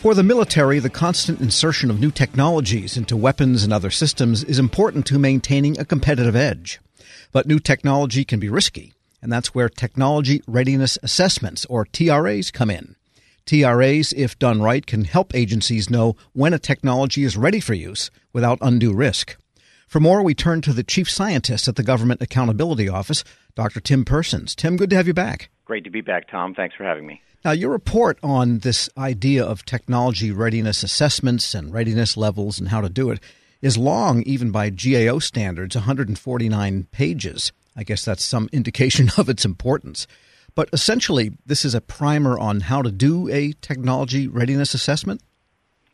For the military, the constant insertion of new technologies into weapons and other systems is important to maintaining a competitive edge. But new technology can be risky, and that's where technology readiness assessments, or TRAs, come in. TRAs, if done right, can help agencies know when a technology is ready for use without undue risk. For more, we turn to the chief scientist at the Government Accountability Office, Dr. Tim Persons. Tim, good to have you back. Great to be back, Tom. Thanks for having me. Now, your report on this idea of technology readiness assessments and readiness levels and how to do it is long, even by GAO standards, 149 pages. I guess that's some indication of its importance. But essentially, this is a primer on how to do a technology readiness assessment?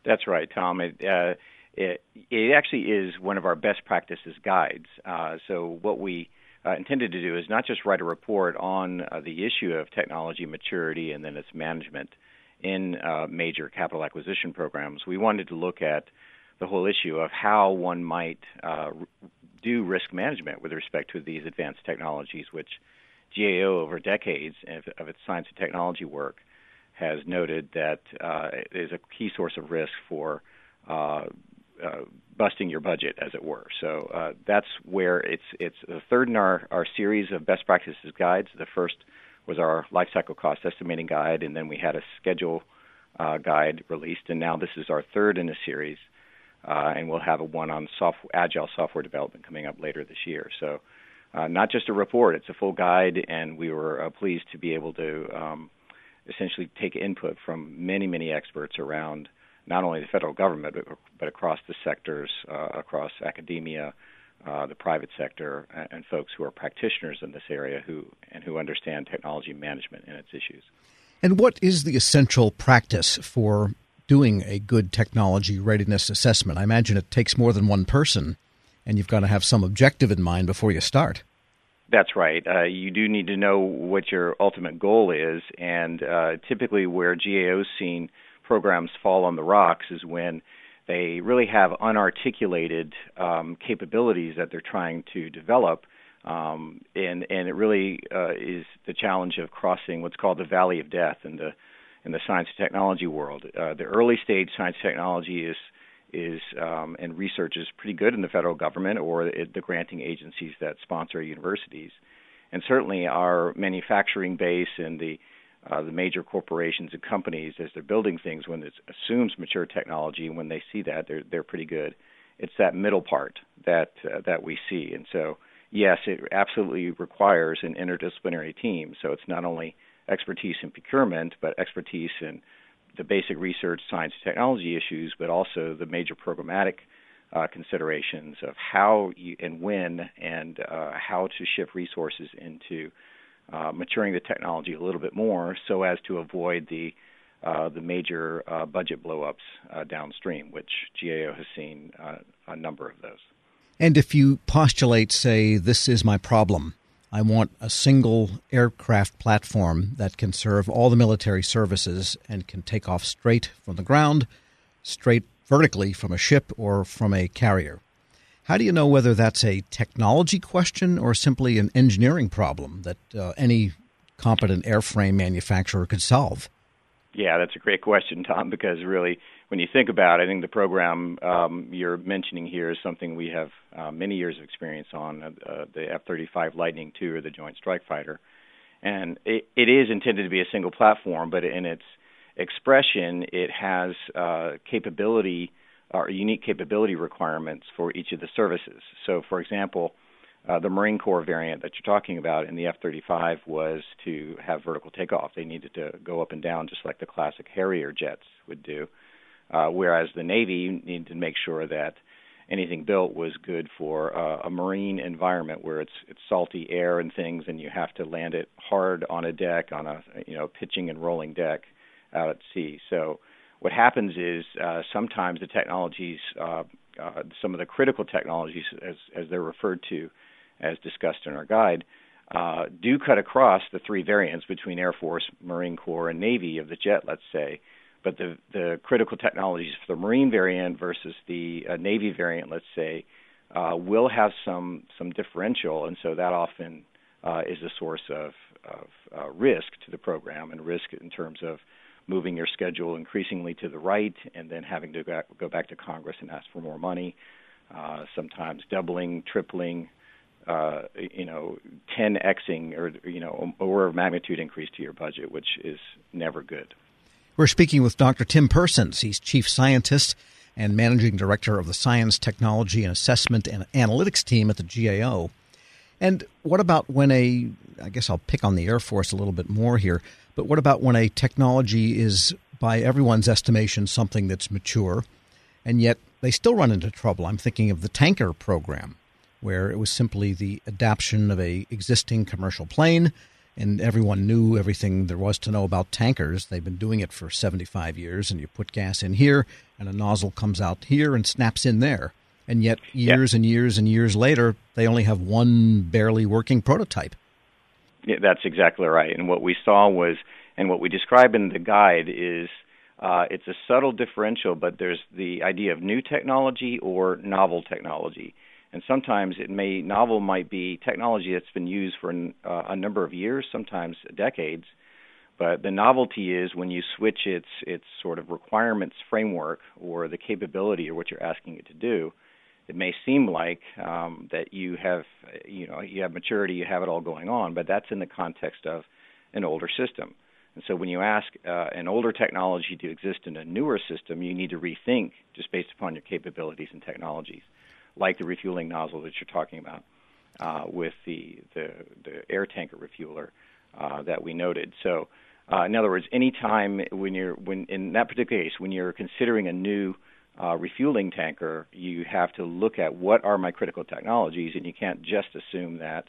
That's right, Tom. It, uh, it, it actually is one of our best practices guides. Uh, so, what we uh, intended to do is not just write a report on uh, the issue of technology maturity and then its management in uh, major capital acquisition programs. We wanted to look at the whole issue of how one might uh, do risk management with respect to these advanced technologies, which GAO over decades of, its science and technology work has noted that uh, is a key source of risk for uh, busting your budget, as it were. So uh, that's where it's it's the third in our, our series of best practices guides. The first was our life cycle cost estimating guide, and then we had a schedule uh, guide released, and now this is our third in the series. Uh, and we'll have a one on software, agile software development coming up later this year. So, uh, not just a report; it's a full guide, and we were uh, pleased to be able to um, essentially take input from many, many experts around not only the federal government, but, but across the sectors, uh, across academia, uh, the private sector, and, and, folks who are practitioners in this area who and who understand technology management and its issues. And what is the essential practice for doing a good technology readiness assessment? I imagine it takes more than one person, and you've got to have some objective in mind before you start. That's right. Uh, you do need to know what your ultimate goal is, and uh, typically where GAO's seen programs fall on the rocks is when they really have unarticulated um, capabilities that they're trying to develop. Um, and and it really uh, is the challenge of crossing what's called the valley of death in the in the science and technology world. Uh, the early stage science technology is is um, and research is pretty good in the federal government or it, the granting agencies that sponsor universities, and certainly our manufacturing base and the uh, the major corporations and companies as they're building things when it assumes mature technology and when they see that they're they're pretty good. It's that middle part that uh, that we see, and so yes, it absolutely requires an interdisciplinary team. So it's not only expertise in procurement, but expertise in the basic research, science, technology issues, but also the major programmatic uh, considerations of how you, and when and uh, how to shift resources into uh, maturing the technology a little bit more so as to avoid the uh, the major uh, budget blowups uh, downstream, which GAO has seen uh, a number of those. And if you postulate, say, this is my problem, I want a single aircraft platform that can serve all the military services and can take off straight from the ground, straight vertically from a ship or from a carrier. How do you know whether that's a technology question or simply an engineering problem that uh, any competent airframe manufacturer could solve? Yeah, that's a great question, Tom, because really, when you think about it, I think the program um, you're mentioning here is something we have uh, many years of experience on uh, the F 35 Lightning II or the Joint Strike Fighter. And it, it is intended to be a single platform, but in its expression, it has uh, capability are unique capability requirements for each of the services. So, for example, uh, the Marine Corps variant that you're talking about in the F 35 was to have vertical takeoff. They needed to go up and down just like the classic Harrier jets would do. Uh, whereas the Navy needed to make sure that anything built was good for uh, a marine environment where it's it's salty air and things, and you have to land it hard on a deck on a you know pitching and rolling deck out at sea. So what happens is uh, sometimes the technologies, uh, uh, some of the critical technologies, as, as they're referred to, as discussed in our guide, uh, do cut across the three variants between Air Force, Marine Corps, and Navy of the jet, let's say. But the, the critical technologies for the Marine variant versus the uh, Navy variant, let's say, uh, will have some some differential, and so that often is a source of, of risk to the program and risk in terms of moving your schedule increasingly to the right, and then having to go back to Congress and ask for more money. Uh, sometimes doubling, tripling, uh, you know, 10xing or you know, order of magnitude increase to your budget, which is never good. We're speaking with Dr. Tim Persons. He's chief scientist and managing director of the Science, Technology, and Assessment and Analytics team at the GAO. And what about when a, I guess I'll pick on the Air Force a little bit more here, but what about when a technology is, by everyone's estimation, something that's mature, and yet they still run into trouble? I'm thinking of the tanker program, where it was simply the adaptation of a existing commercial plane and everyone knew everything there was to know about tankers. They've been doing it for 75 years, and you put gas in here, and a nozzle comes out here and snaps in there. And yet, years yeah. and years and years later, they only have one barely working prototype. Yeah, that's exactly right. And what we saw was, and what we describe in the guide is, uh, it's a subtle differential, but there's the idea of new technology or novel technology and sometimes it may novel might be technology that's been used for an, uh, a number of years, sometimes decades. But the novelty is when you switch its its sort of requirements framework or the capability or what you're asking it to do. It may seem like um, that you have you know you have maturity, you have it all going on, but that's in the context of an older system. And so when you ask uh, an older technology to exist in a newer system, you need to rethink just based upon your capabilities and technologies like the refueling nozzle that you're talking about uh, with the, the, the air tanker refueler uh, that we noted. So, uh, in other words, anytime when you're when in that particular case when you're considering a new uh, refueling tanker, you have to look at what are my critical technologies, and you can't just assume that,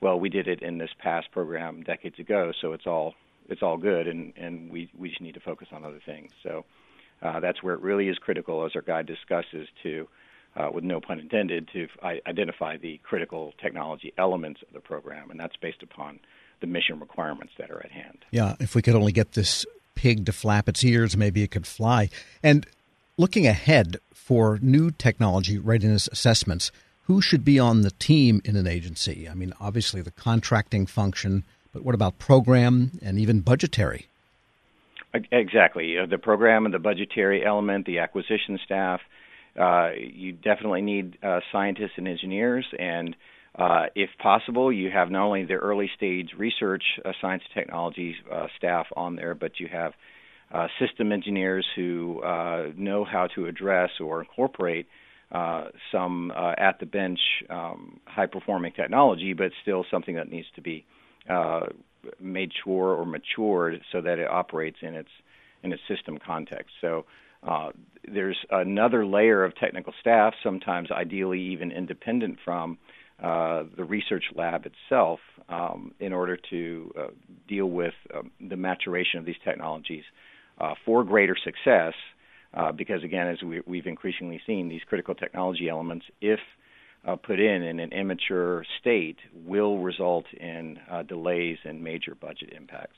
well, we did it in this past program decades ago, so it's all it's all good, and and we we just need to focus on other things. So uh, that's where it really is critical, as our guide discusses, to uh, with no pun intended, to f- identify the critical technology elements of the program, and that's based upon the mission requirements that are at hand. Yeah, if we could only get this pig to flap its ears, maybe it could fly. And looking ahead for new technology readiness assessments, who should be on the team in an agency? I mean, obviously the contracting function, but what about program and even budgetary? Exactly. The program and the budgetary element, the acquisition staff, uh, you definitely need uh, scientists and engineers, and uh, if possible, you have not only the early stage research uh, science and technology uh, staff on there, but you have uh, system engineers who uh, know how to address or incorporate uh, some uh, at the bench um, high performing technology, but still something that needs to be uh, made sure or matured so that it operates in its in its system context. So uh, there's another layer of technical staff, sometimes ideally even independent from uh, the research lab itself, um, in order to uh, deal with um, the maturation of these technologies uh, for greater success. Uh, because again, as we, have increasingly seen, these critical technology elements, if put in in an immature state, will result in delays and major budget impacts.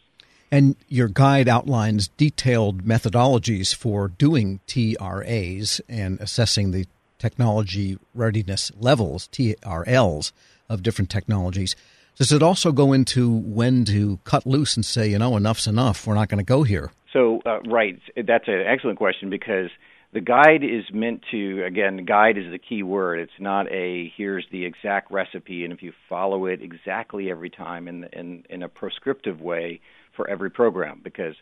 And your guide outlines detailed methodologies for doing TRAs and assessing the technology readiness levels, TRLs, of different technologies. Does it also go into when to cut loose and say, you know, enough's enough, we're not going to go here? So, uh, right, that's an excellent question because the guide is meant to, again, guide is the key word. It's not a here's the exact recipe, and if you follow it exactly every time in, in, in a prescriptive way, for every program because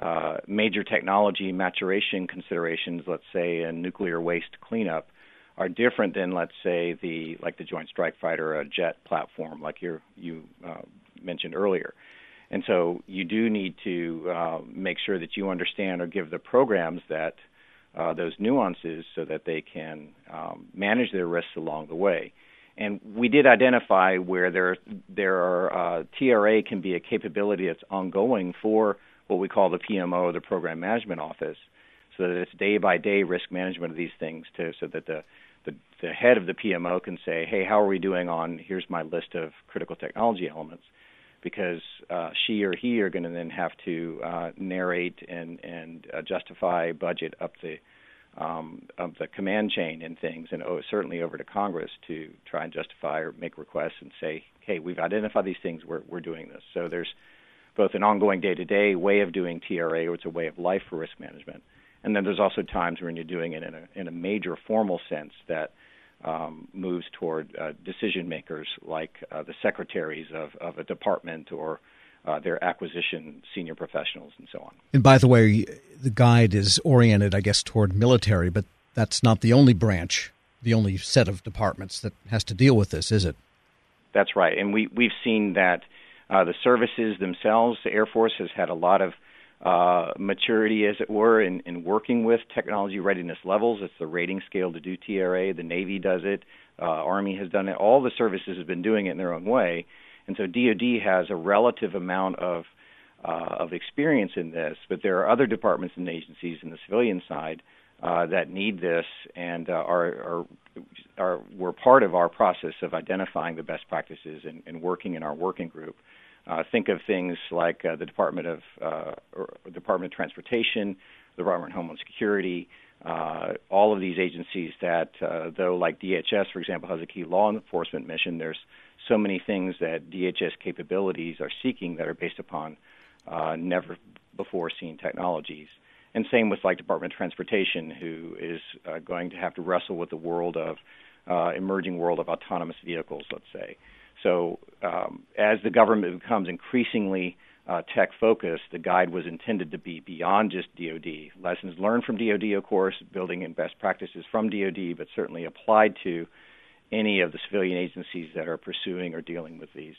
uh, major technology maturation considerations, let's say in nuclear waste cleanup, are different than let's say the like the Joint Strike Fighter, a jet platform like you you uh, mentioned earlier. And so you do need to uh, make sure that you understand or give the programs that uh, those nuances so that they can um, manage their risks along the way. And we did identify where there there are uh, TRA can be a capability that's ongoing for what we call the PMO, the Program Management Office, so that it's day by day risk management of these things, to so that the, the the head of the PMO can say, hey, how are we doing on? Here's my list of critical technology elements, because uh, she or he are going to then have to uh, narrate and and uh, justify budget up the um, of the command chain and things, and oh, certainly over to Congress to try and justify or make requests and say, "Hey, we've identified these things. We're we're doing this." So there's both an ongoing day to day way of doing TRA or it's a way of life for risk management. And then there's also times when you're doing it in a, in a major formal sense that um, moves toward uh, decision makers like uh, the secretaries of, of a department or uh, their acquisition senior professionals and so on. And by the way, the guide is oriented, I guess, toward military, but that's not the only branch, the only set of departments that has to deal with this, is it? That's right, and we we've seen that uh, the services themselves, the Air Force has had a lot of uh, maturity, as it were, in, in working with technology readiness levels. It's the rating scale to do TRA. The Navy does it. Uh, Army has done it. All the services have been doing it in their own way, and so DoD has a relative amount of uh, of experience in this. But there are other departments and agencies in the civilian side uh, that need this and uh, are, are are were part of our process of identifying the best practices and, and working in our working group. Uh, think of things like uh, the Department of uh, Department of Transportation, the Department of Homeland Security, uh, all of these agencies that, uh, though like DHS, for example, has a key law enforcement mission, there's so many things that DHS capabilities are seeking that are based upon uh, never before seen technologies. And same with like Department of Transportation, who is going to have to wrestle with the world of emerging world of autonomous vehicles, let's say. So um, as the government becomes increasingly uh, tech focused, the guide was intended to be beyond just DoD. Lessons learned from DoD, of course, building in best practices from DoD, but certainly applied to any of the civilian agencies that are pursuing or dealing with these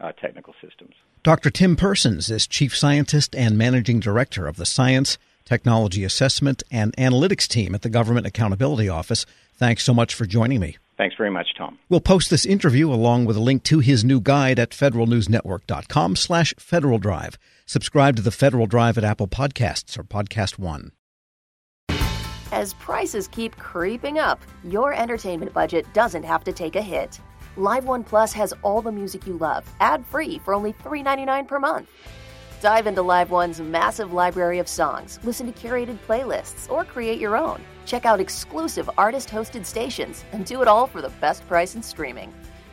uh, technical systems. Dr. Tim Persons is Chief Scientist and Managing Director of the Science, Technology Assessment, and Analytics Team at the Government Accountability Office. Thanks so much for joining me. Thanks very much, Tom. We'll post this interview along with a link to his new guide at federalnewsnetwork.com slash Federal Drive. Subscribe to the Federal Drive at Apple Podcasts or Podcast One. As prices keep creeping up, your entertainment budget doesn't have to take a hit. Live One Plus has all the music you love, ad-free for only $3.99 per month. Dive into Live One's massive library of songs, listen to curated playlists, or create your own. Check out exclusive artist hosted stations and do it all for the best price in streaming.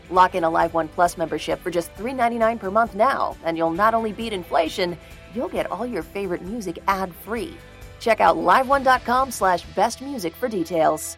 Lock in a Live One Plus membership for just $3.99 per month now, and you'll not only beat inflation, you'll get all your favorite music ad free. Check out liveone.com slash bestmusic for details.